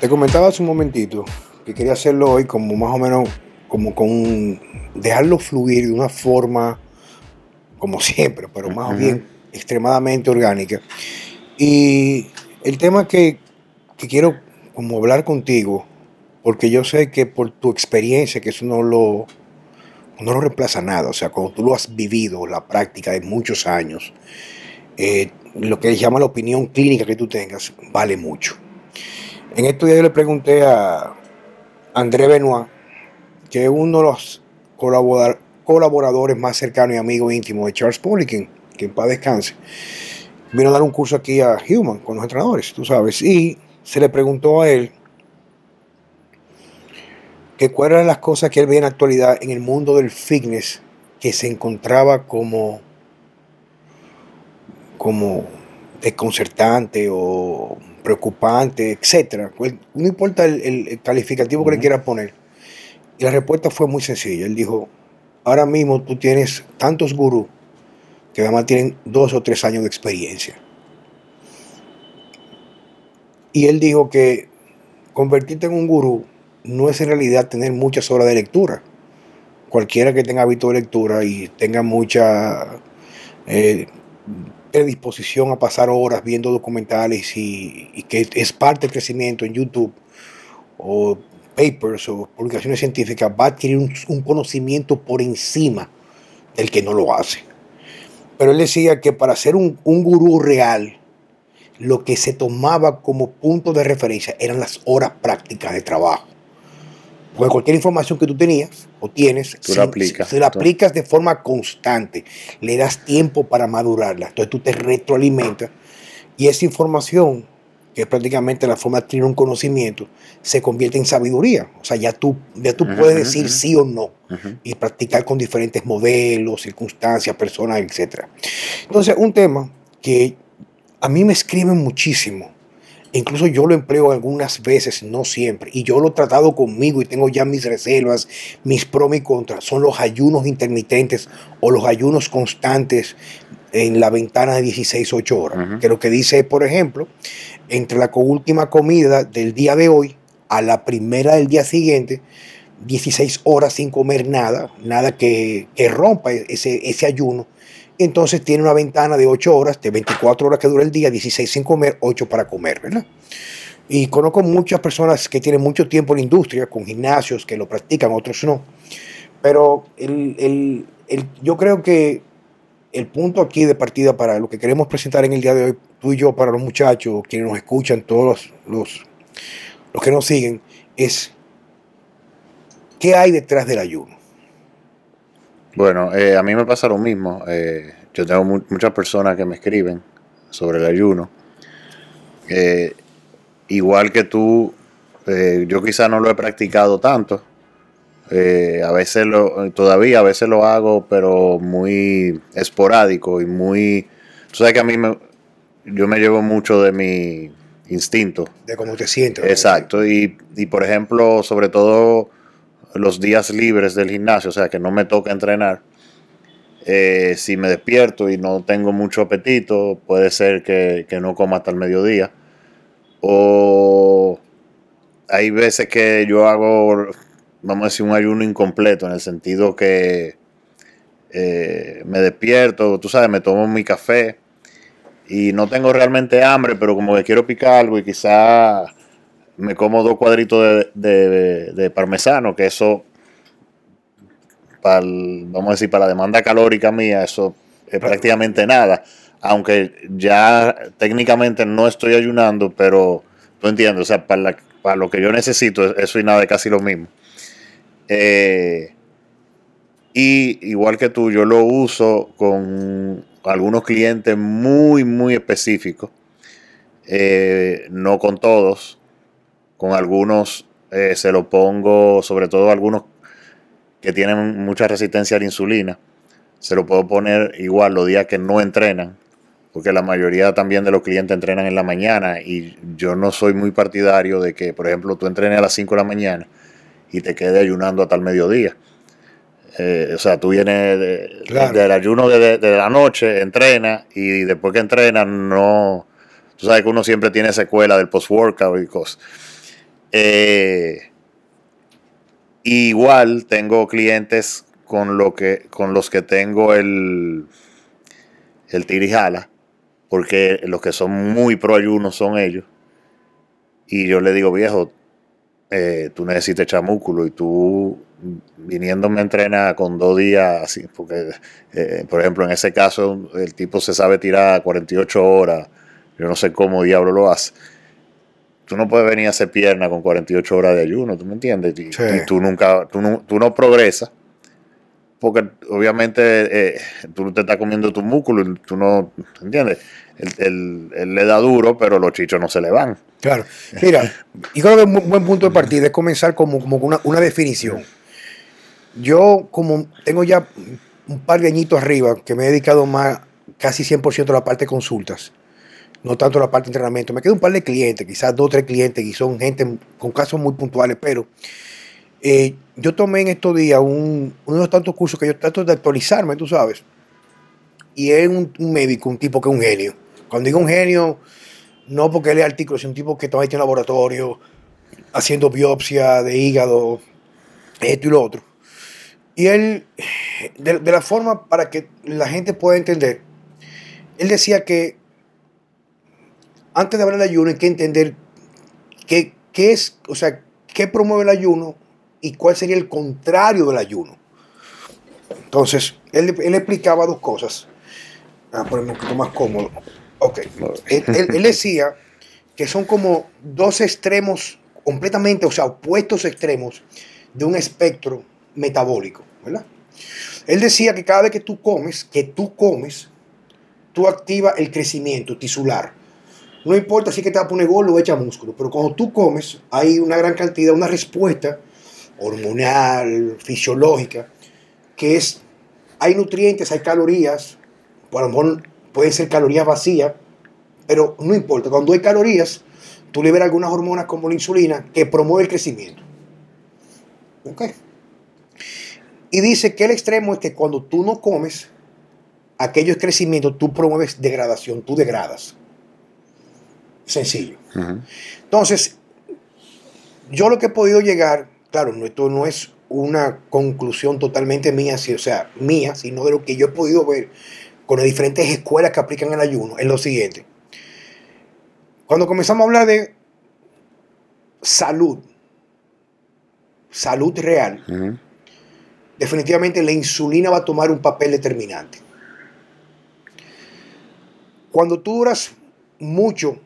Te comentaba hace un momentito que quería hacerlo hoy como más o menos, como con dejarlo fluir de una forma, como siempre, pero más bien extremadamente orgánica. Y el tema que, que quiero como hablar contigo, porque yo sé que por tu experiencia, que eso no lo, no lo reemplaza nada, o sea, cuando tú lo has vivido, la práctica de muchos años, eh, lo que se llama la opinión clínica que tú tengas, vale mucho. En estos días yo le pregunté a André Benoit, que es uno de los colaboradores más cercanos y amigos íntimos de Charles Poliquin, que en paz descanse, vino a dar un curso aquí a Human con los entrenadores, tú sabes, y se le preguntó a él que cuáles eran las cosas que él veía en la actualidad en el mundo del fitness que se encontraba como, como desconcertante o preocupante, etcétera. Pues, no importa el, calificativo que le quieras poner. Y la respuesta fue muy sencilla. Él dijo, ahora mismo tú tienes tantos gurús que además tienen dos o tres años de experiencia. Y él dijo que convertirte en un gurú no es en realidad tener muchas horas de lectura. Cualquiera que tenga hábito de lectura y tenga mucha eh, predisposición a pasar horas viendo documentales y, que es parte del crecimiento en YouTube o papers o publicaciones científicas, va a adquirir un, conocimiento por encima del que no lo hace. Pero él decía que para ser un, un gurú real, lo que se tomaba como punto de referencia eran las horas prácticas de trabajo. Porque cualquier información que tú tenías o tienes, tú la aplicas, se la aplicas de forma constante, le das tiempo para madurarla. Entonces tú te retroalimentas y esa información, que es prácticamente la forma de adquirir un conocimiento, se convierte en sabiduría. O sea, ya tú, ya tú puedes decir sí o no y practicar con diferentes modelos, circunstancias, personas, etc. Entonces, un tema que a mí me escriben muchísimo Incluso yo lo empleo algunas veces, no siempre. Y yo lo he tratado conmigo y tengo ya mis reservas, mis pros y contras. Son los ayunos intermitentes o los ayunos constantes en la ventana de 16, 8 horas. Que lo que dice, por ejemplo, entre la última comida del día de hoy a la primera del día siguiente, 16 horas sin comer nada, nada que, que rompa ese, ese ayuno entonces tiene una ventana de 8 horas, de 24 horas que dura el día, 16 sin comer, 8 para comer, ¿verdad? Y conozco muchas personas que tienen mucho tiempo en la industria, con gimnasios que lo practican, otros no. Pero yo creo que el punto aquí de partida para lo que queremos presentar en el día de hoy, tú y yo, para los muchachos, quienes nos escuchan, todos los, los, que nos siguen, es qué hay detrás del ayuno. Bueno, eh, a mí me pasa lo mismo. Eh, yo tengo muchas personas que me escriben sobre el ayuno. Eh, igual que tú, yo quizá no lo he practicado tanto. a veces lo, todavía a veces lo hago, pero muy esporádico y muy... Tú sabes que a mí me, yo me llevo mucho de mi instinto. De cómo te sientes. Exacto. Y, y por ejemplo, sobre todo los días libres del gimnasio, o sea, que no me toca entrenar. Eh, si me despierto y no tengo mucho apetito, puede ser que, no coma hasta el mediodía. O hay veces que yo hago, vamos a decir, un ayuno incompleto, en el sentido que eh, me despierto, tú sabes, me tomo mi café y no tengo realmente hambre, pero como que quiero picar algo y quizá me como dos cuadritos de, parmesano, que eso, para vamos a decir, para la demanda calórica mía, eso es prácticamente nada. Aunque ya técnicamente no estoy ayunando, pero tú entiendes, o sea, para, para lo que yo necesito, eso y nada es casi lo mismo. Eh, y igual que tú, yo lo uso con algunos clientes muy, muy específicos. Eh, no con todos. Con algunos eh, se lo pongo, sobre todo algunos que tienen mucha resistencia a la insulina. Se lo puedo poner igual los días que no entrenan, porque la mayoría también de los clientes entrenan en la mañana y yo no soy muy partidario de que, por ejemplo, tú entrenes a las 5 de la mañana y te quedes ayunando hasta el mediodía. Eh, o sea, tú vienes del ayuno de, de, la noche, entrenas y después que entrenas no... Tú sabes que uno siempre tiene secuela del post-workout y cosas. Eh, igual tengo clientes con, lo que, con los que tengo el, el tirijala, porque los que son muy pro ayuno son ellos. Y yo le digo, viejo, eh, tú necesitas echar y tú viniéndome a entrenar con dos días, así, porque, eh, por ejemplo, en ese caso, el tipo se sabe tirar 48 horas, yo no sé cómo diablo lo hace. Tú no puedes venir a hacer pierna con 48 horas de ayuno, ¿tú me entiendes? Y, tú nunca, tú no, tú no progresas, porque obviamente eh, tú te estás comiendo tu músculo y tú no, ¿entiendes? Él, le da duro, pero los chichos no se le van. Claro. Mira, y creo que un buen punto de partida es comenzar como, como una, una definición. Yo, como tengo ya un par de añitos arriba, que me he dedicado más casi 100% a la parte de consultas, no tanto la parte de entrenamiento. Me quedan un par de clientes, quizás dos o tres clientes, y son gente con casos muy puntuales, pero eh, yo tomé en estos días un, uno de los tantos cursos que yo trato de actualizarme, tú sabes. Y es un, médico, un tipo que es un genio. Cuando digo un genio, no porque lea artículos, sino un tipo que todavía tiene laboratorio, haciendo biopsia de hígado, esto y lo otro. Y él, de, la forma para que la gente pueda entender, él decía que antes de hablar del ayuno hay que entender qué, es, o sea, qué promueve el ayuno y cuál sería el contrario del ayuno. Entonces, él, explicaba dos cosas. a ponerme un poquito más cómodo. Ok. él, decía que son como dos extremos completamente, o sea, opuestos extremos de un espectro metabólico. ¿verdad? Él decía que cada vez que tú comes, que tú comes, tú activas el crecimiento tisular. No importa si que te va a poner gordo o echa músculo, pero cuando tú comes, hay una gran cantidad, una respuesta hormonal, fisiológica, que es, hay nutrientes, hay calorías, por lo mejor pueden ser calorías vacías, pero no importa, cuando hay calorías, tú liberas algunas hormonas como la insulina que promueve el crecimiento. ¿Ok? Y dice que el extremo es que cuando tú no comes, aquello es crecimiento, tú promueves degradación, tú degradas. Sencillo. Entonces, yo lo que he podido llegar, claro, esto no es una conclusión totalmente mía, o sea, mía, sino de lo que yo he podido ver con las diferentes escuelas que aplican el ayuno, es lo siguiente. Cuando comenzamos a hablar de salud, salud real, definitivamente la insulina va a tomar un papel determinante. Cuando tú duras mucho,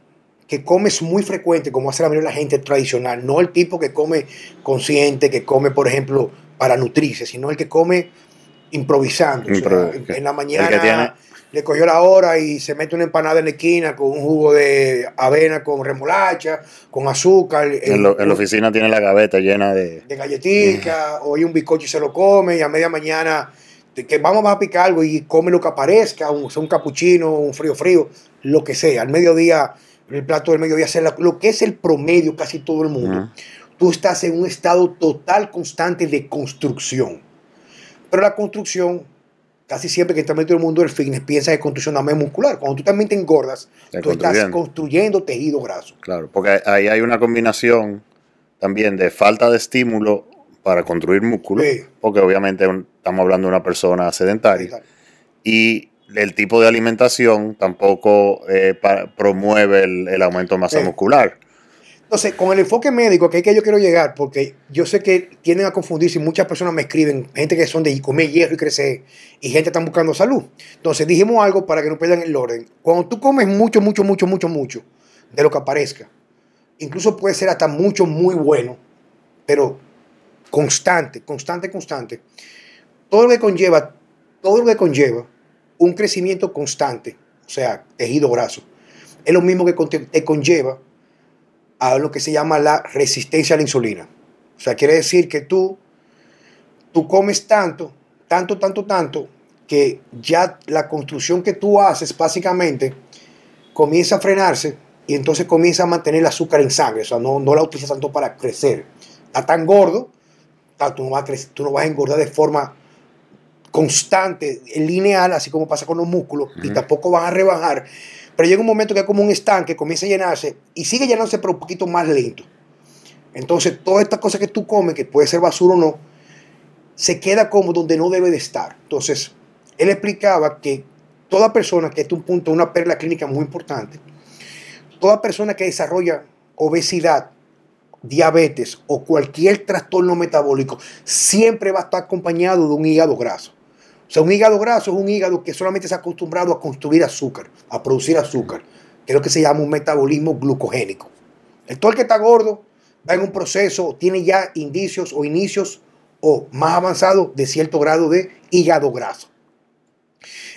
que comes muy frecuente, como hace la mayoría de la gente tradicional, no el tipo que come consciente, que come, por ejemplo, para nutrirse, sino el que come improvisando. en la mañana le cogió la hora y se mete una empanada en la esquina con un jugo de avena con remolacha, con azúcar. En, la oficina tiene la gaveta llena de... De galletitas, o hay un bizcocho y se lo come, y a media mañana que vamos a picar algo y come lo que aparezca, un, un capuchino, un frío frío, lo que sea. Al mediodía, el plato del mediodía, lo que es el promedio casi todo el mundo. Tú estás en un estado total constante de construcción. Pero la construcción casi siempre que está metido en el mundo del fitness piensa en construcción de muscular. Cuando tú también te engordas, tú estás construyendo tejido graso. Claro, porque ahí hay una combinación también de falta de estímulo para construir músculo, porque obviamente estamos hablando de una persona sedentaria, y el tipo de alimentación tampoco eh, promueve el, aumento de masa muscular. Entonces, con el enfoque médico, que es que yo quiero llegar, porque yo sé que tienden a confundirse y muchas personas me escriben, gente que son de comer hierro y crecer, y gente que está buscando salud. Entonces, dijimos algo para que no pierdan el orden. Cuando tú comes mucho, mucho, mucho, mucho, mucho, de lo que aparezca, incluso puede ser hasta mucho, muy bueno, pero constante, constante, constante, todo lo que conlleva, todo lo que conlleva un crecimiento constante, o sea, tejido graso, es lo mismo que te conlleva a lo que se llama la resistencia a la insulina. O sea, quiere decir que tú, tú comes tanto, tanto, tanto, tanto, que ya la construcción que tú haces básicamente comienza a frenarse y entonces comienza a mantener el azúcar en sangre. O sea, no, no la utilizas tanto para crecer. Está tan gordo, tú no, vas a crecer, tú no vas a engordar de forma constante, lineal, así como pasa con los músculos, y tampoco vas a rebajar pero llega un momento que es como un estanque, comienza a llenarse y sigue llenándose, pero un poquito más lento. Entonces, toda esta cosa que tú comes, que puede ser basura o no, se queda como donde no debe de estar. Entonces, él explicaba que toda persona, que este es un punto, una perla clínica muy importante, toda persona que desarrolla obesidad, diabetes o cualquier trastorno metabólico, siempre va a estar acompañado de un hígado graso. O sea, un hígado graso es un hígado que solamente se ha acostumbrado a construir azúcar, a producir azúcar, que es lo que se llama un metabolismo glucogénico. El todo el que está gordo va en un proceso, tiene ya indicios o inicios o más avanzado de cierto grado de hígado graso.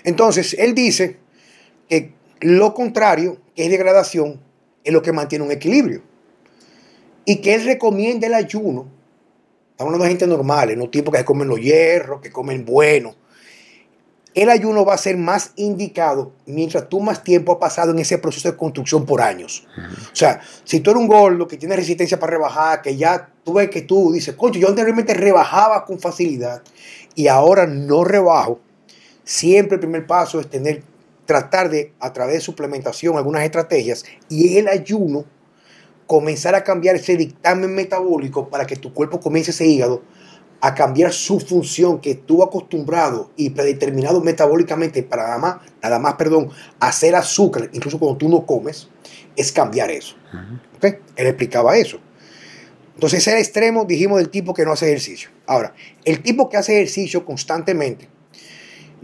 Entonces, él dice que lo contrario, que es degradación, es lo que mantiene un equilibrio. Y que él recomienda el ayuno. Estamos hablando de gente normal, no tipos que comen los hierros, que comen bueno. El ayuno va a ser más indicado mientras tú más tiempo has pasado en ese proceso de construcción por años. O sea, si tú eres un gordo que tiene resistencia para rebajar, que ya tú ves que tú dices, coño, yo anteriormente rebajaba con facilidad y ahora no rebajo, siempre el primer paso es tener, tratar de, a través de suplementación, algunas estrategias y el ayuno, comenzar a cambiar ese dictamen metabólico para que tu cuerpo comience ese hígado a cambiar su función que estuvo acostumbrado y predeterminado metabólicamente para nada más, nada más, perdón, hacer azúcar, incluso cuando tú no comes, es cambiar eso. Él explicaba eso. Entonces, ese extremo, dijimos, del tipo que no hace ejercicio. Ahora, el tipo que hace ejercicio constantemente,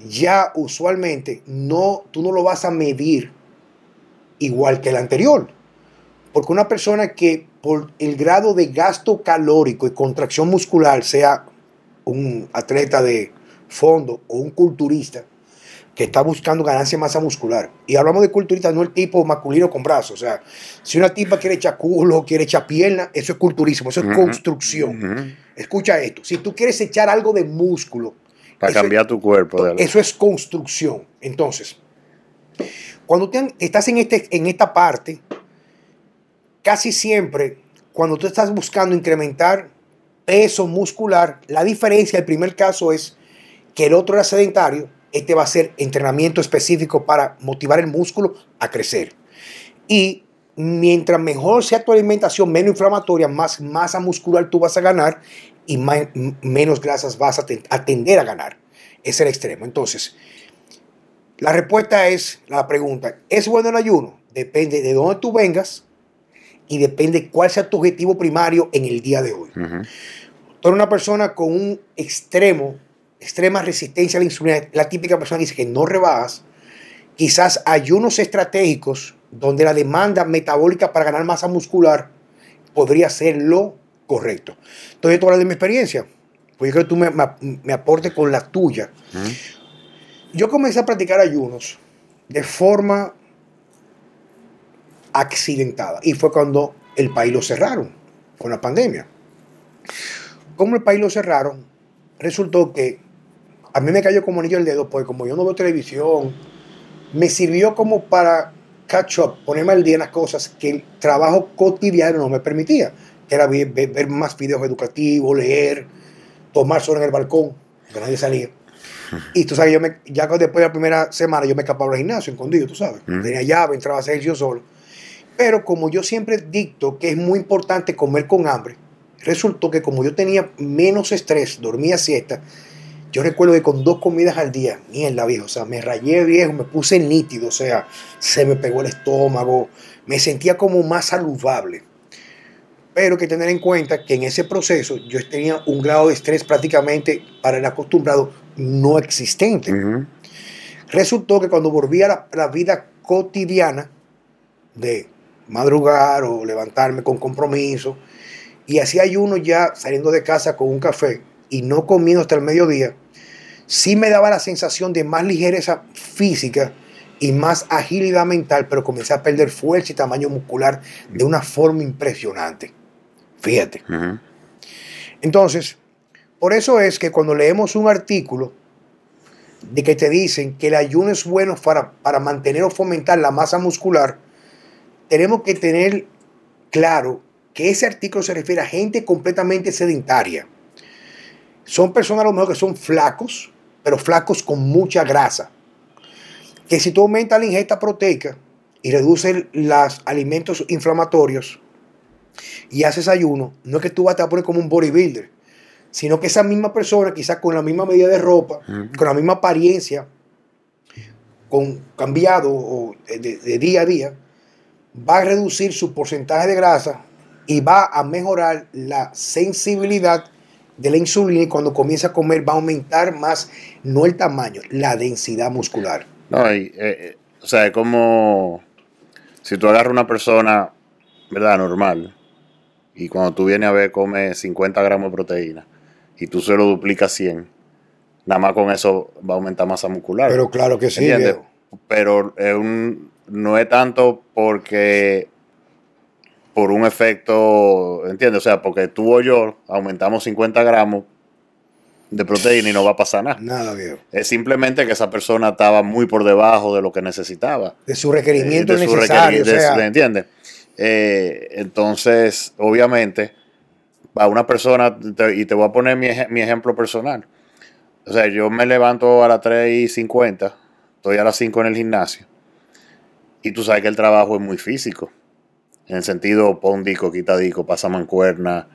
ya usualmente no, tú no lo vas a medir igual que el anterior. Porque una persona que por el grado de gasto calórico y contracción muscular, sea un atleta de fondo o un culturista que está buscando ganancia de masa muscular. Y hablamos de culturista, no el tipo masculino con brazos. O sea, si una tipa quiere echar culo, quiere echar pierna, eso es culturismo, eso es construcción. Escucha esto, si tú quieres echar algo de músculo. Para cambiar tu cuerpo. Eso es construcción. Entonces, cuando te, estás en, este, en esta parte, casi siempre, cuando tú estás buscando incrementar peso muscular, la diferencia, el primer caso es que el otro era sedentario, este va a ser entrenamiento específico para motivar el músculo a crecer. Y mientras mejor sea tu alimentación, menos inflamatoria, más masa muscular tú vas a ganar y menos grasas vas a, a tender a ganar. Es el extremo. Entonces, la respuesta es la pregunta, ¿es bueno el ayuno? Depende de dónde tú vengas, y depende cuál sea tu objetivo primario en el día de hoy. Tú eres una persona con un extremo, extrema resistencia a la insulina, la típica persona que dice que no rebajas, quizás ayunos estratégicos donde la demanda metabólica para ganar masa muscular podría ser lo correcto. Entonces, yo te de mi experiencia, pues yo creo que tú me, me, aportes con la tuya. Yo comencé a practicar ayunos de forma accidentada. Y fue cuando el país lo cerraron con la pandemia. Como el país lo cerraron, resultó que a mí me cayó como anillo el dedo, porque como yo no veo televisión, me sirvió como para catch up, ponerme al día en las cosas que el trabajo cotidiano no me permitía, que era ver, más videos educativos, leer, tomar sol en el balcón, que nadie salía. Y tú sabes, yo me, ya después de la primera semana yo me escapaba al gimnasio, escondido, tú sabes. Tenía llave, entraba a hacer yo solo. Pero como yo siempre dicto que es muy importante comer con hambre, resultó que como yo tenía menos estrés, dormía siesta, yo recuerdo que con dos comidas al día, mierda viejo, o sea, me rayé viejo, me puse nítido, o sea, se me pegó el estómago, me sentía como más saludable. Pero hay que tener en cuenta que en ese proceso yo tenía un grado de estrés prácticamente para el acostumbrado no existente. Resultó que cuando volví a la vida cotidiana de madrugar o levantarme con compromiso. Y así hay uno ya saliendo de casa con un café y no comiendo hasta el mediodía, sí me daba la sensación de más ligereza física y más agilidad mental, pero comencé a perder fuerza y tamaño muscular de una forma impresionante. Fíjate. Entonces, por eso es que cuando leemos un artículo de que te dicen que el ayuno es bueno para, para mantener o fomentar la masa muscular, tenemos que tener claro que ese artículo se refiere a gente completamente sedentaria. Son personas a lo mejor que son flacos, pero flacos con mucha grasa. Que si tú aumentas la ingesta proteica y reduces los alimentos inflamatorios, y haces ayuno, no es que tú vas a poner como un bodybuilder, sino que esa misma persona, quizás con la misma medida de ropa, con la misma apariencia, con cambiado de día a día, va a reducir su porcentaje de grasa y va a mejorar la sensibilidad de la insulina y cuando comienza a comer va a aumentar más, no el tamaño, la densidad muscular. No, y, eh, eh, o sea, es como si tú agarras una persona, ¿verdad? Normal, y cuando tú vienes a ver come 50 gramos de proteína y tú se lo duplicas 100, nada más con eso va a aumentar masa muscular. Pero claro que sí. Pero es un, no es tanto porque por un efecto, ¿entiendes? O sea, porque tú o yo aumentamos 50 gramos de proteína y no va a pasar nada. Nada, viejo. Es simplemente que esa persona estaba muy por debajo de lo que necesitaba. De su requerimiento Eh, de su necesario. o sea, su- ¿Entiendes? Eh, entonces, obviamente, a una persona, te- y te voy a poner mi, mi ejemplo personal. O sea, yo me levanto a las 3 y 50, estoy a las 5 en el gimnasio, y tú sabes que el trabajo es muy físico. En el sentido, pon disco, quita disco, pasa mancuerna.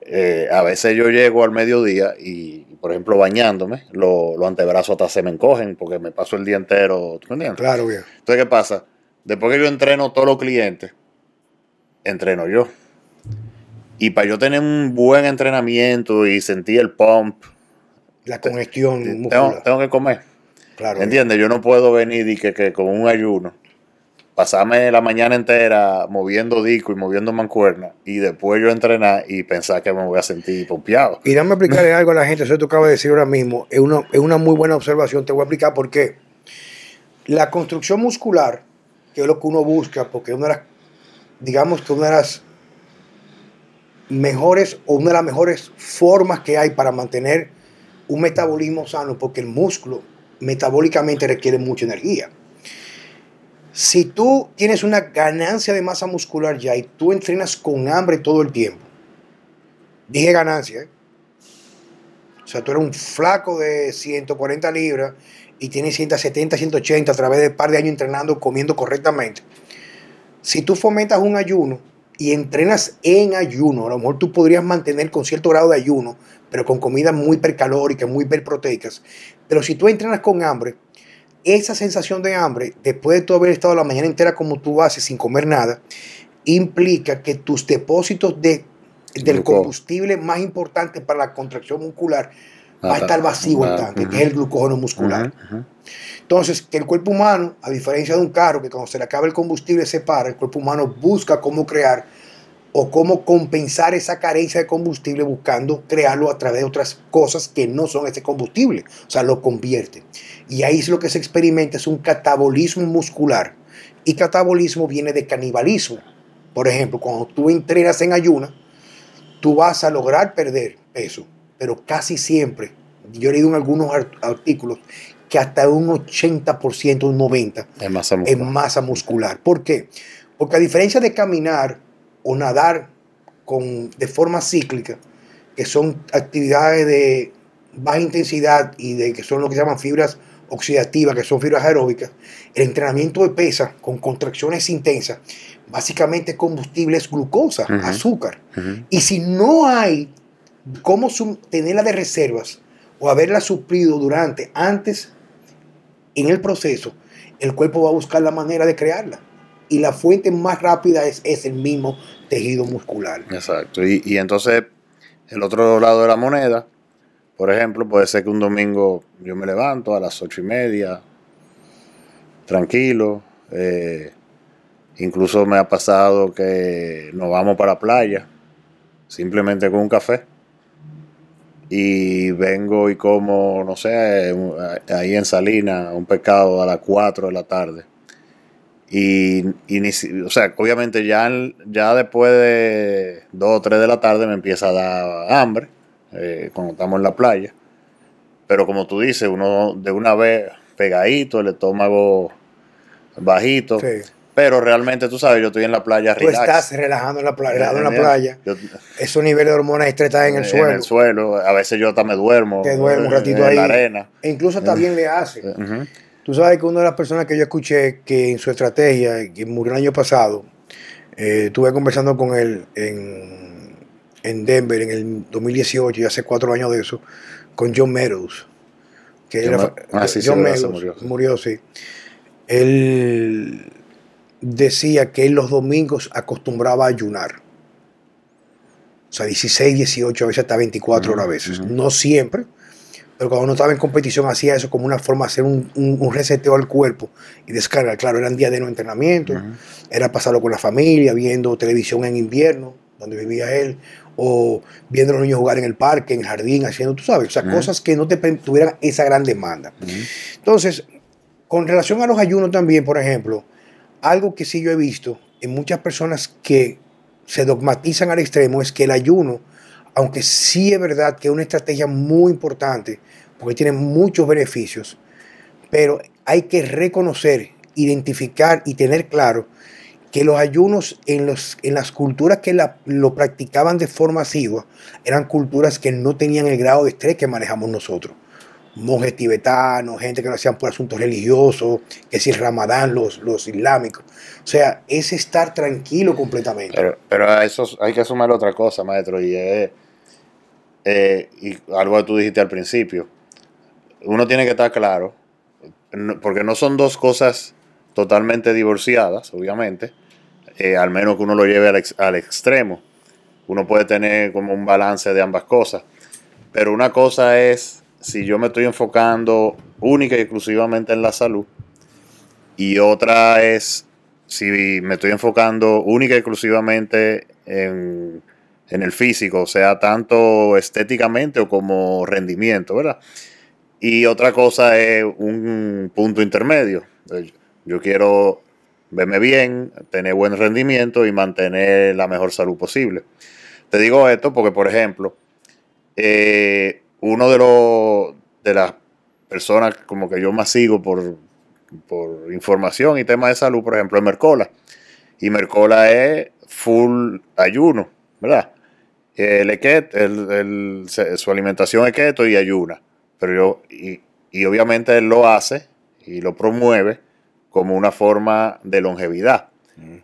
Eh, a veces yo llego al mediodía y, por ejemplo, bañándome, lo- los antebrazos hasta se me encogen porque me paso el día entero. ¿tú me entiendes? claro, viejo. Entonces, ¿qué pasa? Después que yo entreno todos los clientes, entreno yo. Y para yo tener un buen entrenamiento y sentir el pump, La congestión tengo que comer. claro, ¿Entiendes? Yo no puedo venir y que, que con un ayuno, pasarme la mañana entera moviendo disco y moviendo mancuerna y después yo entrenar y pensar que me voy a sentir pompeado. Y dame explicarle algo a la gente, eso que tú de decir ahora mismo, es una, es una muy buena observación, te voy a explicar por qué. La construcción muscular, que es lo que uno busca, porque una de las, digamos que una de las mejores o una de las mejores formas que hay para mantener un metabolismo sano, porque el músculo metabólicamente requiere mucha energía. Si tú tienes una ganancia de masa muscular ya y tú entrenas con hambre todo el tiempo, dije ganancia, ¿eh? O sea, tú eres un flaco de 140 libras y tienes 170, 180 a través de par de años entrenando, comiendo correctamente. Si tú fomentas un ayuno y entrenas en ayuno, a lo mejor tú podrías mantener con cierto grado de ayuno, pero con comidas muy hipercalóricas, muy hiperproteicas. Pero si tú entrenas con hambre, esa sensación de hambre, después de tú haber estado la mañana entera como tú haces sin comer nada, implica que tus depósitos de, del combustible más importante para la contracción muscular va Ah, a estar vacío el ah, tanque, que es el glucógeno muscular. Entonces, que el cuerpo humano, a diferencia de un carro que cuando se le acaba el combustible se para, el cuerpo humano busca cómo crear o cómo compensar esa carencia de combustible buscando crearlo a través de otras cosas que no son ese combustible, o sea, lo convierte. Y ahí es lo que se experimenta, es un catabolismo muscular. Y catabolismo viene de canibalismo. Por ejemplo, cuando tú entrenas en ayuna, tú vas a lograr perder peso, pero casi siempre, yo he leído en algunos art- artículos, que hasta un 80%, un 90% Es masa en muscular. masa muscular. ¿Por qué? Porque a diferencia de caminar o nadar con, de forma cíclica, que son actividades de baja intensidad y de que son lo que se llaman fibras oxidativas, que son fibras aeróbicas, el entrenamiento de pesa con contracciones intensas, básicamente combustible es glucosa, azúcar. Y si no hay cómo tenerla de reservas o haberla suplido durante, antes, en el proceso, el cuerpo va a buscar la manera de crearla. Y la fuente más rápida es, es el mismo tejido muscular. Exacto. Y, entonces, el otro lado de la moneda, por ejemplo, puede ser que un domingo yo me levanto a las ocho y media, tranquilo. eh, incluso me ha pasado que nos vamos para la playa, simplemente con un café. Y vengo y como, no sé, ahí en Salina, un pescado a las 4 de la tarde. Y, y ni si- o sea, obviamente ya, ya después de 2 o 3 de la tarde me empieza a dar hambre eh, cuando estamos en la playa. Pero como tú dices, uno de una vez pegadito, el estómago bajito. Sí. Pero realmente tú sabes, yo estoy en la playa Tú relax. estás relajando en la playa, relajado en la playa. Yo- Esos niveles de hormonas extra están en el suelo. En el suelo. A veces yo hasta me duermo. Te duermes un ratito en ahí. la arena. E incluso también le hace. Tú sabes que una de las personas que yo escuché que en su estrategia, que murió el año pasado, Eh, estuve conversando con él en, en Denver en el 2018, y hace cuatro años de eso, con John Meadows. Que John era- ah, sí, sí, John se Meadows murió. murió, sí. Él decía que él los domingos acostumbraba a ayunar. O sea, 16, 18, a veces hasta 24 horas a veces. ujú. No siempre, pero cuando uno estaba en competición hacía eso como una forma de hacer un, un- un reseteo al cuerpo y descargar. Claro, eran días de no entrenamiento, era pasarlo con la familia, viendo televisión en invierno, donde vivía él, o viendo a los niños jugar en el parque, en el jardín, haciendo, tú sabes, o sea, cosas que no te tuvieran esa gran demanda. Entonces, con relación a los ayunos también, por ejemplo, algo que sí yo he visto en muchas personas que se dogmatizan al extremo es que el ayuno, aunque sí es verdad que es una estrategia muy importante, porque tiene muchos beneficios, pero hay que reconocer, identificar y tener claro que los ayunos en, los, en las culturas que lo practicaban de forma asidua eran culturas que no tenían el grado de estrés que manejamos nosotros monjes tibetanos, gente que lo hacían por asuntos religiosos, que si el ramadán, los, los islámicos. O sea, es estar tranquilo completamente. Pero, pero a eso hay que sumar otra cosa, maestro, y es eh, y algo que tú dijiste al principio. Uno tiene que estar claro, porque no son dos cosas totalmente divorciadas, obviamente, eh, al menos que uno lo lleve al, al extremo. Uno puede tener como un balance de ambas cosas. Pero una cosa es si yo me estoy enfocando única y exclusivamente en la salud, y otra es si me estoy enfocando única y exclusivamente en, en el físico, sea, tanto estéticamente o como rendimiento, ¿verdad? Y otra cosa es un punto intermedio. Eh, Yo quiero verme bien, tener buen rendimiento y mantener la mejor salud posible. Te digo esto porque, por ejemplo, eh, uno de los de las personas como que yo más sigo por, por información y temas de salud, por ejemplo, es Mercola. Y Mercola es full ayuno, ¿verdad? El es keto, el- su alimentación es keto y ayuna. Pero yo, y, y obviamente él lo hace y lo promueve como una forma de longevidad.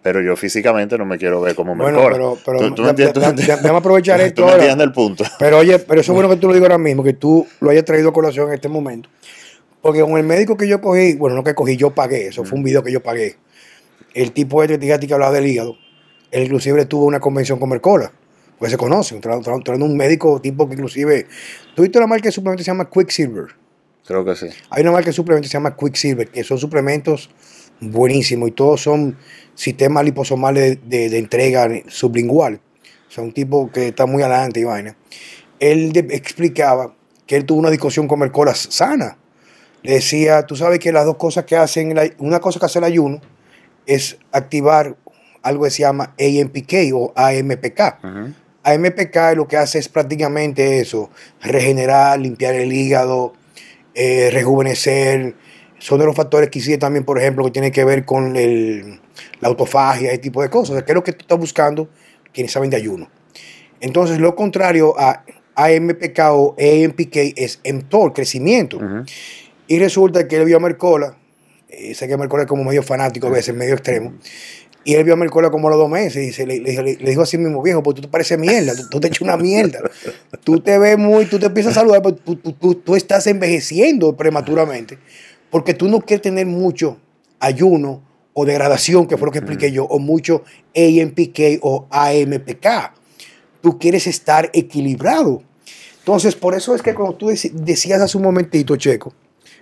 Pero yo físicamente no me quiero ver como Bueno, pero, pero ¿Tú- tú me ¿Tú déjame aprovechar ¿Tú esto me ahora. el punto? Pero oye, pero eso es bueno que tú lo digas ahora mismo, que tú lo hayas traído a colación en este momento. Porque con el médico que yo cogí, bueno, no que cogí, yo pagué, eso fue un video que yo pagué. El tipo este que que hablaba del hígado, él inclusive tuvo una convención con Mercola, pues se tra- trayendo un médico tipo que inclusive, tú viste una marca de suplementos que se llama Quicksilver. Creo que sí. Hay una marca de suplementos que se llama Quicksilver, que son suplementos buenísimos y todos son sistemas liposomales de, de- de entrega sublingual. O sea, un tipo que está muy adelante y vaina. Él de- explicaba que él tuvo una discusión con Mercola sana. Le decía, tú sabes que las dos cosas que hacen, una cosa que hace el ayuno es activar algo que se llama AMPK o AMPK. Ujú. AMPK lo que hace es prácticamente eso, regenerar, limpiar el hígado, eh, rejuvenecer. Son de los factores que sí también, por ejemplo, que tienen que ver con el- la autofagia, ese tipo de cosas. O sea, ¿Qué es lo que tú estás buscando? Quienes saben de ayuno. Entonces, lo contrario a AMPK o AMPK es mTOR, crecimiento. Ujú. Y resulta que él vio a Mercola, eh, sé que Mercola es como medio fanático a veces, medio extremo, y él vio a Mercola como a los dos meses y se le, le dijo- le- dijo así mismo, viejo, pues tú te pareces mierda, tú, tú te echas una mierda, tú te ves muy, tú te empiezas a saludar, pero tú, tú- tú- estás envejeciendo prematuramente, porque tú no quieres tener mucho ayuno o degradación, que fue lo que expliqué yo, o mucho AMPK o AMPK. Tú quieres estar equilibrado. Entonces, por eso es que cuando tú decías hace un momentito, Checo,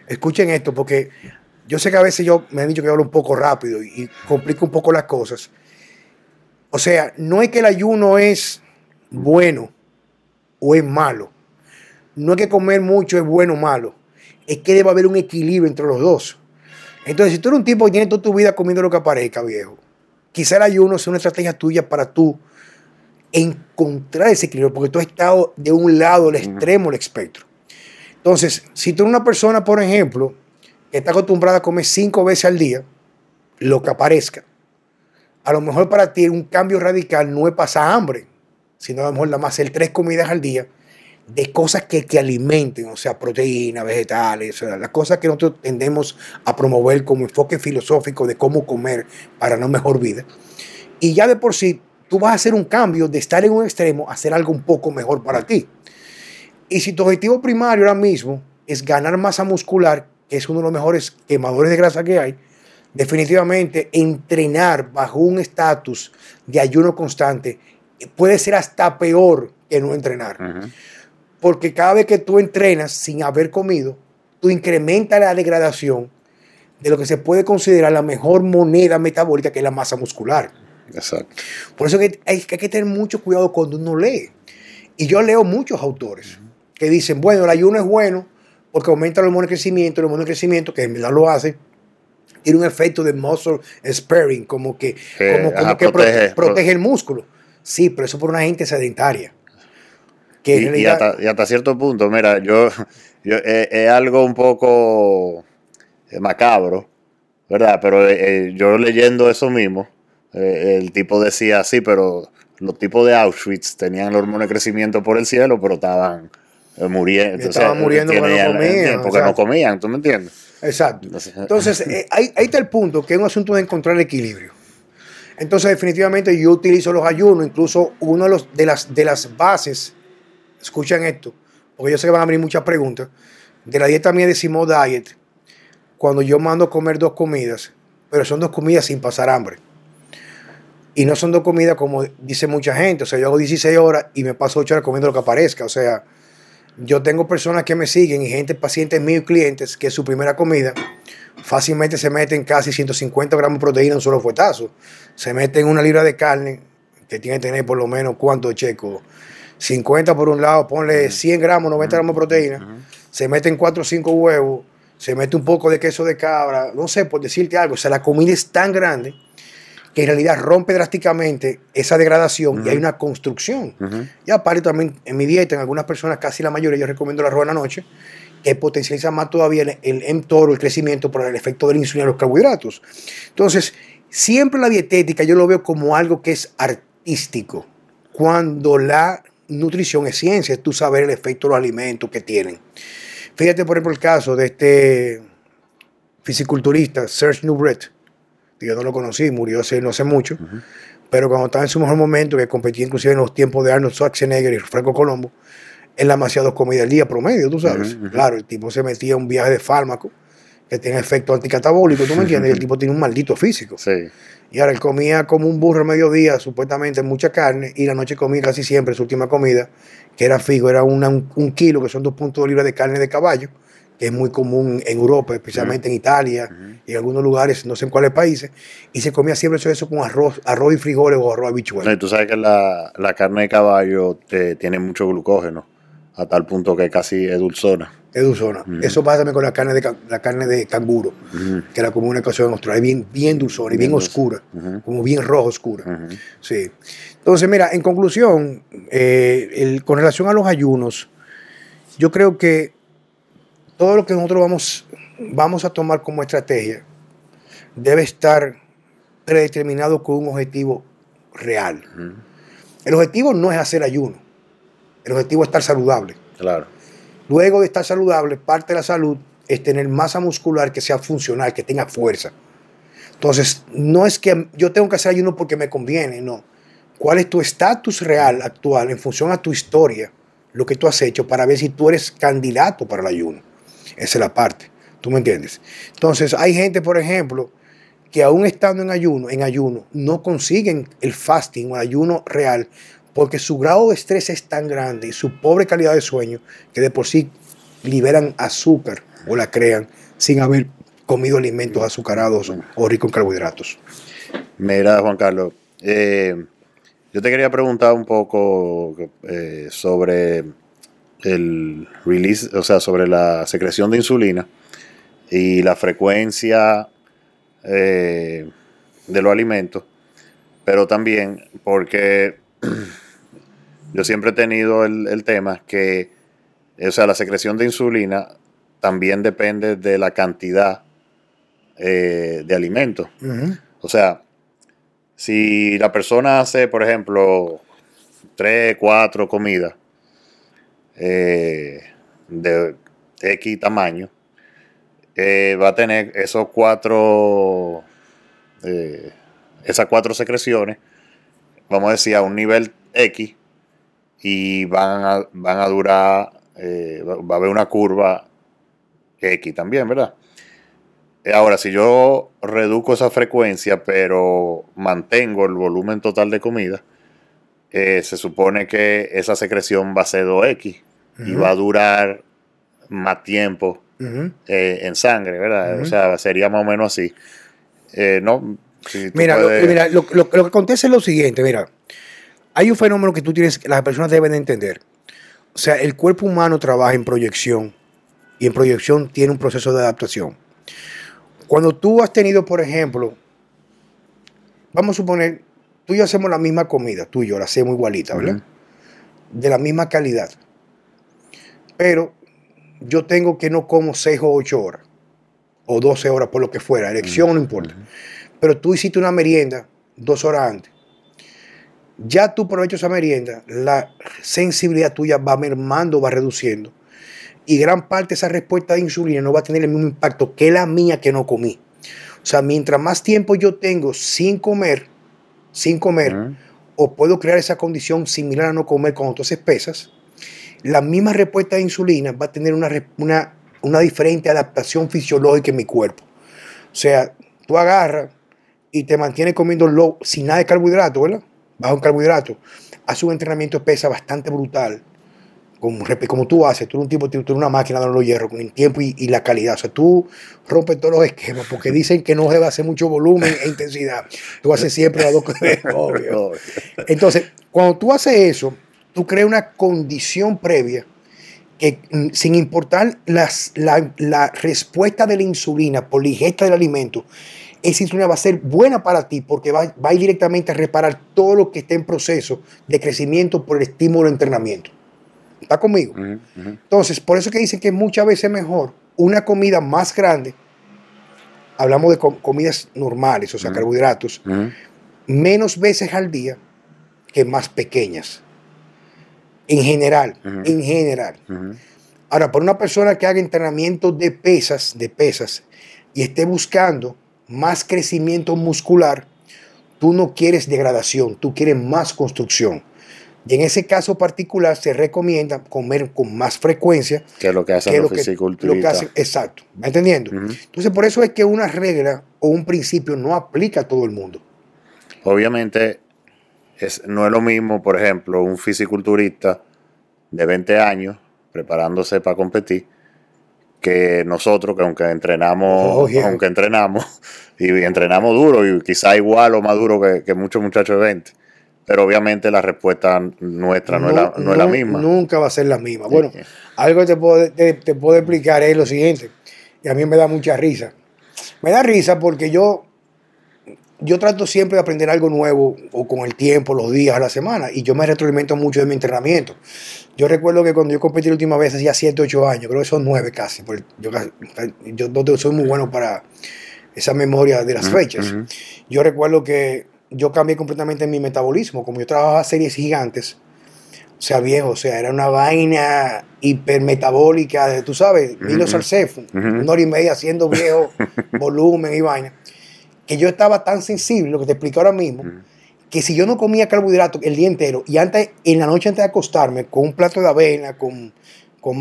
escuchen esto, porque yo sé que a veces yo me han dicho que hablo un poco rápido y, y complico un poco las cosas. O sea, no es que el ayuno es bueno o es malo. No es que comer mucho es bueno o malo. Es que debe haber un equilibrio entre los dos. Entonces, si tú eres un tipo que tiene toda tu vida comiendo lo que aparezca, viejo, quizá el ayuno sea una estrategia tuya para tú encontrar ese equilibrio, porque tú has estado de un lado del extremo del espectro. Entonces, si tú eres una persona, por ejemplo, está acostumbrada a comer cinco veces al día, lo que aparezca, a lo mejor para ti un cambio radical no es pasar hambre, sino a lo mejor nada más hacer tres comidas al día de cosas que, que alimenten, o sea, proteínas, vegetales, las cosas que nosotros tendemos a promover como enfoque filosófico de cómo comer para una mejor vida. Y ya de por sí, tú vas a hacer un cambio de estar en un extremo a hacer algo un poco mejor para ti. Y si tu objetivo primario ahora mismo es ganar masa muscular, que es uno de los mejores quemadores de grasa que hay, definitivamente entrenar bajo un estatus de ayuno constante puede ser hasta peor que no entrenar. Porque cada vez que tú entrenas sin haber comido, tú incrementas la degradación de lo que se puede considerar la mejor moneda metabólica, que es la masa muscular. Exacto. Por eso que hay, que tener mucho cuidado cuando uno lee. Y yo leo muchos autores que dicen, bueno, el ayuno es bueno porque aumenta el hormona de crecimiento, el hormona de crecimiento, que en verdad lo hace, tiene un efecto de muscle sparing, como que, como, que protege, el músculo. Sí, pero eso por una gente sedentaria. y, hasta, cierto punto, mira, yo, yo eh, es, algo un poco eh, macabro, ¿verdad? Pero eh, yo leyendo eso mismo, el tipo decía, sí, pero los tipos de Auschwitz tenían el hormona de crecimiento por el cielo, pero estaban muriendo. Estaban muriendo porque no comían. Porque no comían, ¿tú me entiendes? Exacto. Entonces, eh, ahí, está el punto, que es un asunto de encontrar el equilibrio. Entonces, definitivamente yo utilizo los ayunos, incluso uno de, los, de, las, de las bases, escuchan esto, porque yo sé que van a venir muchas preguntas, de la dieta mía de Simo Diet, cuando yo mando a comer dos comidas, pero son dos comidas sin pasar hambre. Y no son dos comidas como dice mucha gente, o sea, yo hago 16 horas y me paso 8 horas comiendo lo que aparezca, o sea, yo tengo personas que me siguen y gente, pacientes míos y clientes, que su primera comida fácilmente se meten casi 150 gramos de proteína en un solo fuetazo. Se meten una libra de carne, que tiene que tener por lo menos cuánto checo. 50 por un lado, ponle 100 gramos, 90 gramos de proteína. Se meten 4 o 5 huevos, se mete un poco de queso de cabra, no sé, por decirte algo. O sea, la comida es tan grande que en realidad rompe drásticamente esa degradación y hay una construcción. Y aparte también en mi dieta, en algunas personas, casi la mayoría, yo recomiendo la rueda en la noche, que potencializa más todavía el, el mTOR el crecimiento por el efecto de la insulina y los carbohidratos. Entonces, siempre la dietética yo lo veo como algo que es artístico, cuando la nutrición es ciencia, es tú saber el efecto de los alimentos que tienen. Fíjate, por ejemplo, el caso de este fisiculturista, Serge Nubret, yo no lo conocí, murió hace no hace mucho, pero cuando estaba en su mejor momento, que competía inclusive en los tiempos de Arnold Schwarzenegger y Franco Colombo, él la hacía dos comidas al día promedio, tú sabes. Claro, el tipo se metía en un viaje de fármaco que tiene efecto anticatabólico, ¿tú me entiendes? Y el tipo tiene un maldito físico. Sí. Y ahora él comía como un burro al mediodía, supuestamente mucha carne, y la noche comía casi siempre su última comida, que era fijo, era un, un, kilo, que son dos puntos de libra de carne de caballo, es muy común en Europa, especialmente en Italia y en algunos lugares, no sé en cuáles países, y se comía siempre eso, con arroz, arroz y frijoles o arroz habichuel. tú sabes que la, carne de caballo tiene mucho glucógeno, a tal punto que casi es dulzona. Es dulzona. Eso pasa también con la carne de, la carne de canguro, que la común en ocasión en Australia, es bien, bien dulzona y bien, oscura, como bien rojo oscura. Sí. Entonces, mira, en conclusión, eh, con relación a los ayunos, yo creo que todo lo que nosotros vamos, vamos a tomar como estrategia debe estar predeterminado con un objetivo real. El objetivo no es hacer ayuno. El objetivo es estar saludable. Claro. Luego de estar saludable, parte de la salud es tener masa muscular que sea funcional, que tenga fuerza. Entonces, no es que yo tengo que hacer ayuno porque me conviene, no. ¿Cuál es tu estatus real actual en función a tu historia, lo que tú has hecho, para ver si tú eres candidato para el ayuno? Esa es la parte. ¿Tú me entiendes? Entonces, hay gente, por ejemplo, que aún estando en ayuno, en ayuno, no consiguen el fasting o el ayuno real porque su grado de estrés es tan grande y su pobre calidad de sueño que de por sí liberan azúcar o la crean sin haber comido alimentos azucarados o ricos en carbohidratos. Mira, Juan Carlos, eh, yo te quería preguntar un poco eh, sobre el release, o sea, sobre la secreción de insulina y la frecuencia eh, de los alimentos, pero también porque yo siempre he tenido el, tema que, o sea, la secreción de insulina también depende de la cantidad eh, de alimentos. O sea, si la persona hace, por ejemplo, tres, cuatro comidas, eh, de X tamaño, eh, va a tener esos cuatro eh, esas cuatro secreciones, vamos a decir, a un nivel X y van a, van a durar, va a haber una curva X también, ¿verdad? Ahora, si yo reduzco esa frecuencia, pero mantengo el volumen total de comida, eh, se supone que esa secreción va a ser 2X y va a durar más tiempo eh, en sangre, ¿verdad? O sea, sería más o menos así. Eh, no, mira, lo, que acontece es lo siguiente, mira, hay un fenómeno que tú tienes, que las personas deben entender. O sea, el cuerpo humano trabaja en proyección y en proyección tiene un proceso de adaptación. Cuando tú has tenido, por ejemplo, vamos a suponer, tú y yo hacemos la misma comida, tú y yo la hacemos igualita, ¿verdad? De la misma calidad. Pero yo tengo que no como 6 o 8 horas, o 12 horas por lo que fuera, elección no importa. Pero tú hiciste una merienda dos horas antes. Ya tú por hecho esa merienda, la sensibilidad tuya va mermando, va reduciendo y gran parte de esa respuesta de insulina no va a tener el mismo impacto que la mía que no comí. O sea, mientras más tiempo yo tengo sin comer, sin comer, o puedo crear esa condición similar a no comer con otras espesas, la misma respuesta de insulina va a tener una, una, una diferente adaptación fisiológica en mi cuerpo. O sea, tú agarras y te mantienes comiendo low, sin nada de carbohidrato, ¿verdad? Bajo en carbohidrato. Haz un entrenamiento de pesa bastante brutal como, como tú haces, tú eres un tipo, tú eres una máquina de los hierros con el tiempo y, la calidad. O sea, tú rompes todos los esquemas porque dicen que no debe hacer mucho volumen e intensidad. Tú haces siempre las dos cosas. Entonces, cuando tú haces eso, tú creas una condición previa que mm, sin importar las, la, la, respuesta de la insulina por la ingesta del alimento, esa insulina va a ser buena para ti porque va, va a ir directamente a reparar todo lo que esté en proceso de crecimiento por el estímulo de entrenamiento. ¿Está conmigo? Entonces, por eso que dicen que muchas veces mejor una comida más grande, hablamos de comidas normales, o sea, carbohidratos, menos veces al día que más pequeñas. En general, en general. Ahora, por una persona que haga entrenamiento de pesas, de pesas, y esté buscando más crecimiento muscular, tú no quieres degradación, tú quieres más construcción. Y en ese caso particular se recomienda comer con más frecuencia. Que es lo que hacen los fisiculturistas. Exacto, ¿me entendiendo? Entonces por eso es que una regla o un principio no aplica a todo el mundo. Obviamente es, no es lo mismo, por ejemplo, un fisiculturista de 20 años preparándose para competir que nosotros que aunque entrenamos, oh, aunque entrenamos y entrenamos duro y quizá igual o más duro que, que muchos muchachos de 20 pero obviamente la respuesta nuestra no, es, la, misma. Nunca va a ser la misma. Bueno, algo que te puedo, te, puedo explicar es lo siguiente, y a mí me da mucha risa. Me da risa porque yo, yo trato siempre de aprender algo nuevo o con el tiempo, los días, la semana, y yo me retroalimento mucho de mi entrenamiento. Yo recuerdo que cuando yo competí la última vez, hacía 7, 8 años, creo que son 9 casi, porque yo, yo no soy muy bueno para esa memoria de las fechas. Yo recuerdo que yo cambié completamente mi metabolismo. Como yo trabajaba series gigantes, o sea, viejo, o sea, era una vaina hipermetabólica, de, tú sabes, Milo uh una hora y media haciendo viejo volumen y vaina, que yo estaba tan sensible, lo que te explico ahora mismo, que si yo no comía carbohidratos el día entero y antes, en la noche antes de acostarme, con un plato de avena, con, con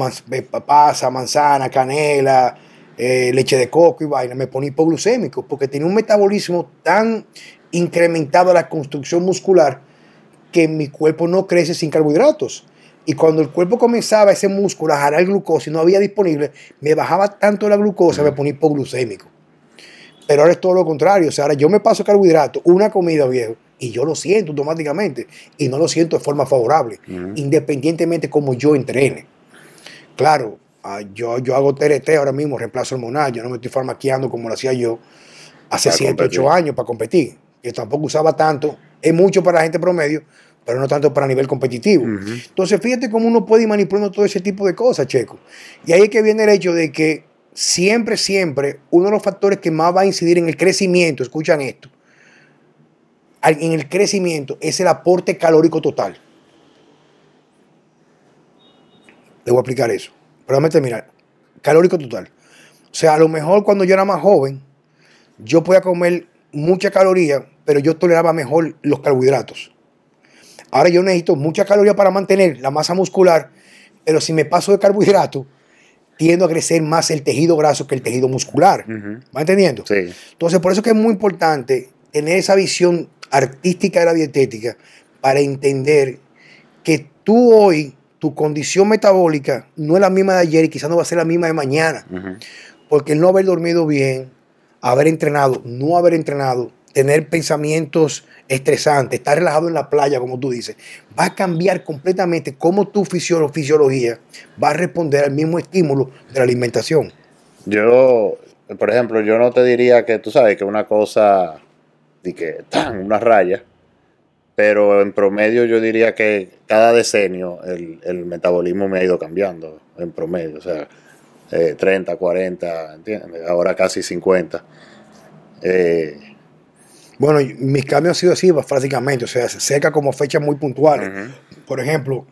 pasa, manzana, canela, eh, leche de coco y vaina, me ponía hipoglucémico, porque tenía un metabolismo tan incrementado la construcción muscular que mi cuerpo no crece sin carbohidratos. Y cuando el cuerpo comenzaba ese músculo a jalar glucosa y no había disponible, me bajaba tanto la glucosa, me ponía hipoglucémico. Pero ahora es todo lo contrario. O sea, ahora yo me paso carbohidratos, una comida viejo, y yo lo siento automáticamente. Y no lo siento de forma favorable, independientemente como yo entrene. Claro, ah, yo, yo hago TRT ahora mismo, reemplazo hormonal, yo no me estoy farmaqueando como lo hacía yo hace 7, 8 años para competir que tampoco usaba tanto, es mucho para la gente promedio, pero no tanto para nivel competitivo. Entonces, fíjate cómo uno puede ir manipulando todo ese tipo de cosas, Checo. Y ahí es que viene el hecho de que siempre, siempre, uno de los factores que más va a incidir en el crecimiento, escuchan esto, en el crecimiento es el aporte calórico total. Le voy a explicar eso. Pero déjame terminar. Calórico total. O sea, a lo mejor cuando yo era más joven, yo podía comer mucha caloría, pero yo toleraba mejor los carbohidratos. Ahora yo necesito mucha caloría para mantener la masa muscular, pero si me paso de carbohidratos, tiendo a crecer más el tejido graso que el tejido muscular. ¿Va entendiendo? Sí. Entonces, por eso que es muy importante tener esa visión artística de la dietética para entender que tú hoy, tu condición metabólica no es la misma de ayer y quizás no va a ser la misma de mañana. Porque el no haber dormido bien, haber entrenado, no haber entrenado, tener pensamientos estresantes, estar relajado en la playa, como tú dices, va a cambiar completamente cómo tu fisiología va a responder al mismo estímulo de la alimentación. Yo, por ejemplo, yo no te diría que tú sabes que una cosa, de que tan, una raya, pero en promedio yo diría que cada decenio el, metabolismo me ha ido cambiando, en promedio, o sea, 30, eh, 40, ¿entiendes? Ahora casi 50. Eh, bueno, mis cambios han sido así prácticamente, o sea, se seca como fechas muy puntuales. Por ejemplo,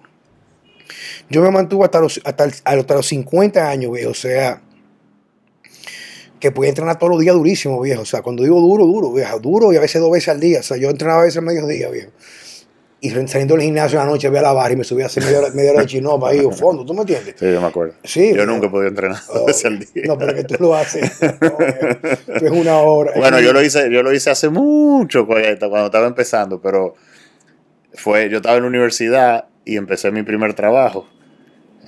yo me mantuve hasta los, hasta, los 50 años, viejo, o sea, que podía entrenar todos los días durísimo, viejo. O sea, cuando digo duro, duro, viejo, duro y a veces dos veces al día. O sea, yo entrenaba a veces mediodía, viejo y saliendo del gimnasio en la noche voy a lavar y me subí a hacer media hora, media hora de chinopa ahí o fondo, ¿tú me entiendes? Sí, yo me acuerdo. Sí, yo nunca he podido entrenar día. No, pero que tú lo haces. es una hora. Bueno, yo lo hice, yo lo hice hace mucho cuando estaba empezando, pero fue, yo estaba en la universidad y empecé mi primer trabajo.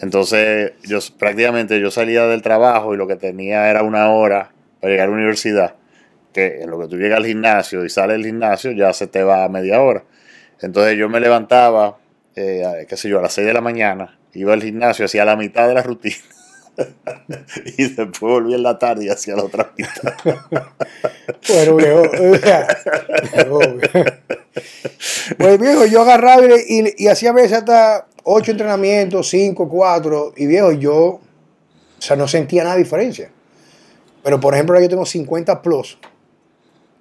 Entonces, yo prácticamente yo salía del trabajo y lo que tenía era una hora para llegar a la universidad. Que en lo que tú llegas al gimnasio y sales del gimnasio ya se te va a media hora. Entonces yo me levantaba, eh, qué sé yo, a las 6 de la mañana, iba al gimnasio, hacía la mitad de la rutina. y después volví en la tarde y hacía la otra mitad. bueno, viejo. pues viejo, yo agarraba y, y, hacía a veces hasta 8 entrenamientos, 5, 4. Y viejo, yo, o sea, no sentía nada diferencia. Pero por ejemplo, ahora yo tengo 50 plus,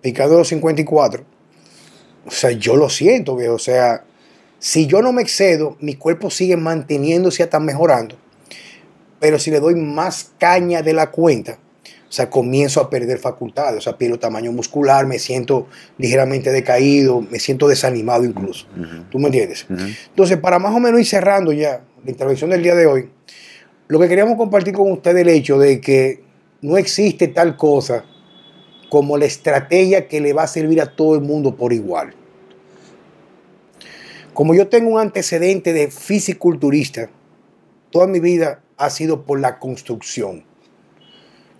picando los 54 o sea, yo lo siento, viejo. O sea, si yo no me excedo, mi cuerpo sigue manteniéndose hasta mejorando. Pero si le doy más caña de la cuenta, o sea, comienzo a perder facultades, o sea, pierdo tamaño muscular, me siento ligeramente decaído, me siento desanimado incluso. ¿Tú me entiendes? Entonces, para más o menos ir cerrando ya la intervención del día de hoy, lo que queríamos compartir con ustedes el hecho de que no existe tal cosa como la estrategia que le va a servir a todo el mundo por igual. Como yo tengo un antecedente de fisiculturista, toda mi vida ha sido por la construcción.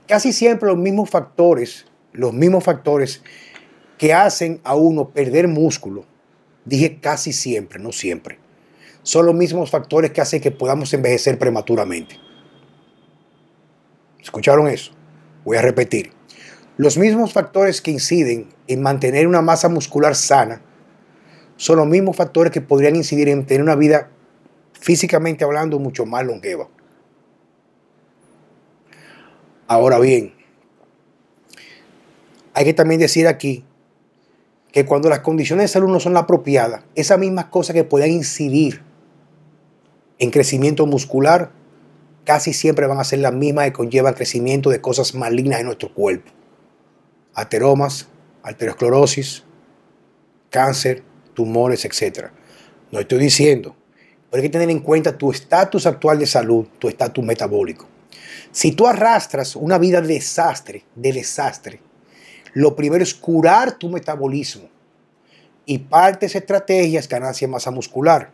Casi siempre los mismos factores, los mismos factores que hacen a uno perder músculo, dije casi siempre, no siempre, son los mismos factores que hacen que podamos envejecer prematuramente. ¿Escucharon eso? Voy a repetir. Los mismos factores que inciden en mantener una masa muscular sana son los mismos factores que podrían incidir en tener una vida físicamente hablando mucho más longeva. Ahora bien, hay que también decir aquí que cuando las condiciones de salud no son las apropiadas, esas mismas cosas que puedan incidir en crecimiento muscular, casi siempre van a ser las mismas que conllevan crecimiento de cosas malignas en nuestro cuerpo ateromas, arteriosclerosis, cáncer, tumores, etc. No estoy diciendo, pero hay que tener en cuenta tu estatus actual de salud, tu estatus metabólico. Si tú arrastras una vida de desastre, de desastre, lo primero es curar tu metabolismo. Y parte de esa estrategia es ganancia de masa muscular.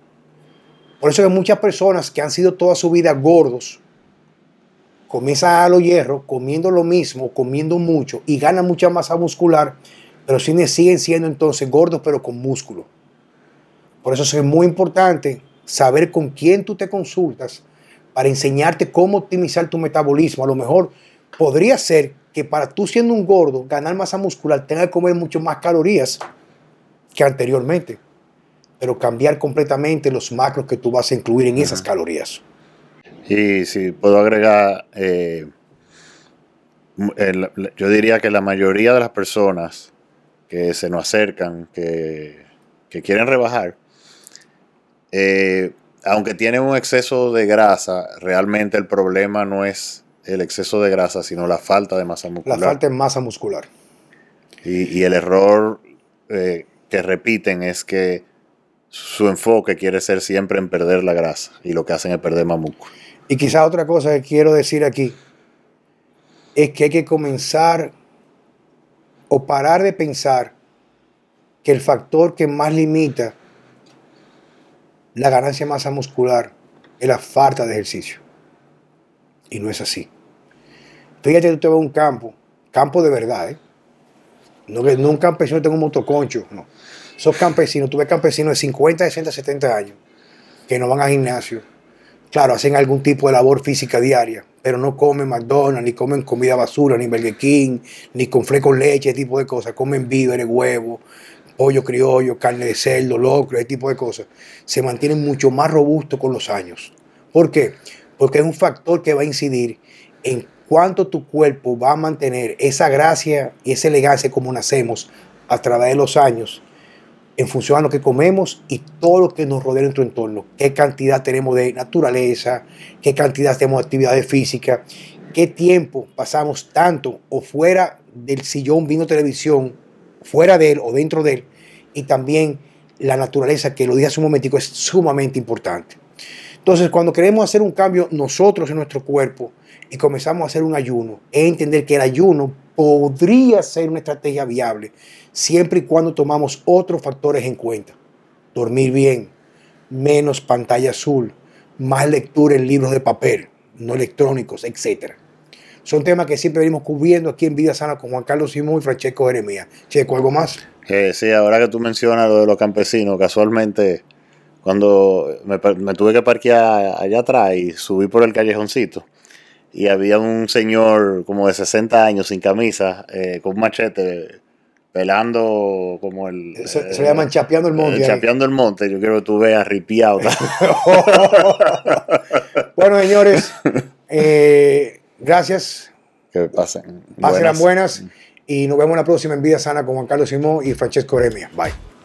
Por eso que muchas personas que han sido toda su vida gordos, comienza a lo hierro, comiendo lo mismo, comiendo mucho y gana mucha masa muscular, pero siguen siendo entonces gordos pero con músculo. Por eso es muy importante saber con quién tú te consultas para enseñarte cómo optimizar tu metabolismo. A lo mejor podría ser que para tú siendo un gordo, ganar masa muscular, tengas que comer mucho más calorías que anteriormente, pero cambiar completamente los macros que tú vas a incluir en esas calorías. Y si puedo agregar, eh, yo diría que la mayoría de las personas que se nos acercan, que, quieren rebajar, eh, aunque tienen un exceso de grasa, realmente el problema no es el exceso de grasa, sino la falta de masa muscular. La falta de masa muscular. Y, y el error eh, que repiten es que su enfoque quiere ser siempre en perder la grasa y lo que hacen es perder mamuco. Y quizá otra cosa que quiero decir aquí es que hay que comenzar o parar de pensar que el factor que más limita la ganancia de masa muscular es la falta de ejercicio. Y no es así. Fíjate, tú te vas a un campo, campo de verdad, ¿eh? No, un campesino tenga un motoconcho, no. Esos campesinos, tú ves campesinos de 50, 60, 70 años que no van al gimnasio. Claro, hacen algún tipo de labor física diaria, pero no comen McDonald's, ni comen comida basura, ni Burger King, ni con con leche, ese tipo de cosas. Comen víveres, huevos, pollo criollo, carne de cerdo, locro, ese tipo de cosas. Se mantienen mucho más robustos con los años. ¿Por qué? Porque es un factor que va a incidir en cuánto tu cuerpo va a mantener esa gracia y esa elegancia como nacemos a través de los años en función a lo que comemos y todo lo que nos rodea en nuestro entorno. Qué cantidad tenemos de naturaleza, qué cantidad tenemos de actividades físicas, qué tiempo pasamos tanto o fuera del sillón viendo televisión, fuera de él o dentro de él, y también la naturaleza, que lo dije hace un momentico, es sumamente importante. Entonces, cuando queremos hacer un cambio nosotros en nuestro cuerpo y comenzamos a hacer un ayuno, es entender que el ayuno podría ser una estrategia viable siempre y cuando tomamos otros factores en cuenta. Dormir bien, menos pantalla azul, más lectura en libros de papel, no electrónicos, etc. Son temas que siempre venimos cubriendo aquí en Vida Sana con Juan Carlos Simón y Francesco Jeremías. Checo, ¿algo más? Eh, sí, ahora que tú mencionas lo de los campesinos, casualmente cuando me, tuve que parquear allá atrás y subí por el callejoncito, y había un señor como de 60 años sin camisa, eh, con un machete, pelando como el... Se, le llaman chapeando el monte. Eh, chapeando el monte, yo quiero que tú veas ripiado. bueno, señores, eh, gracias. Que pasen. Pasen buenas. buenas y nos vemos la próxima en Vida Sana con Juan Carlos Simón y Francesco Remia. Bye.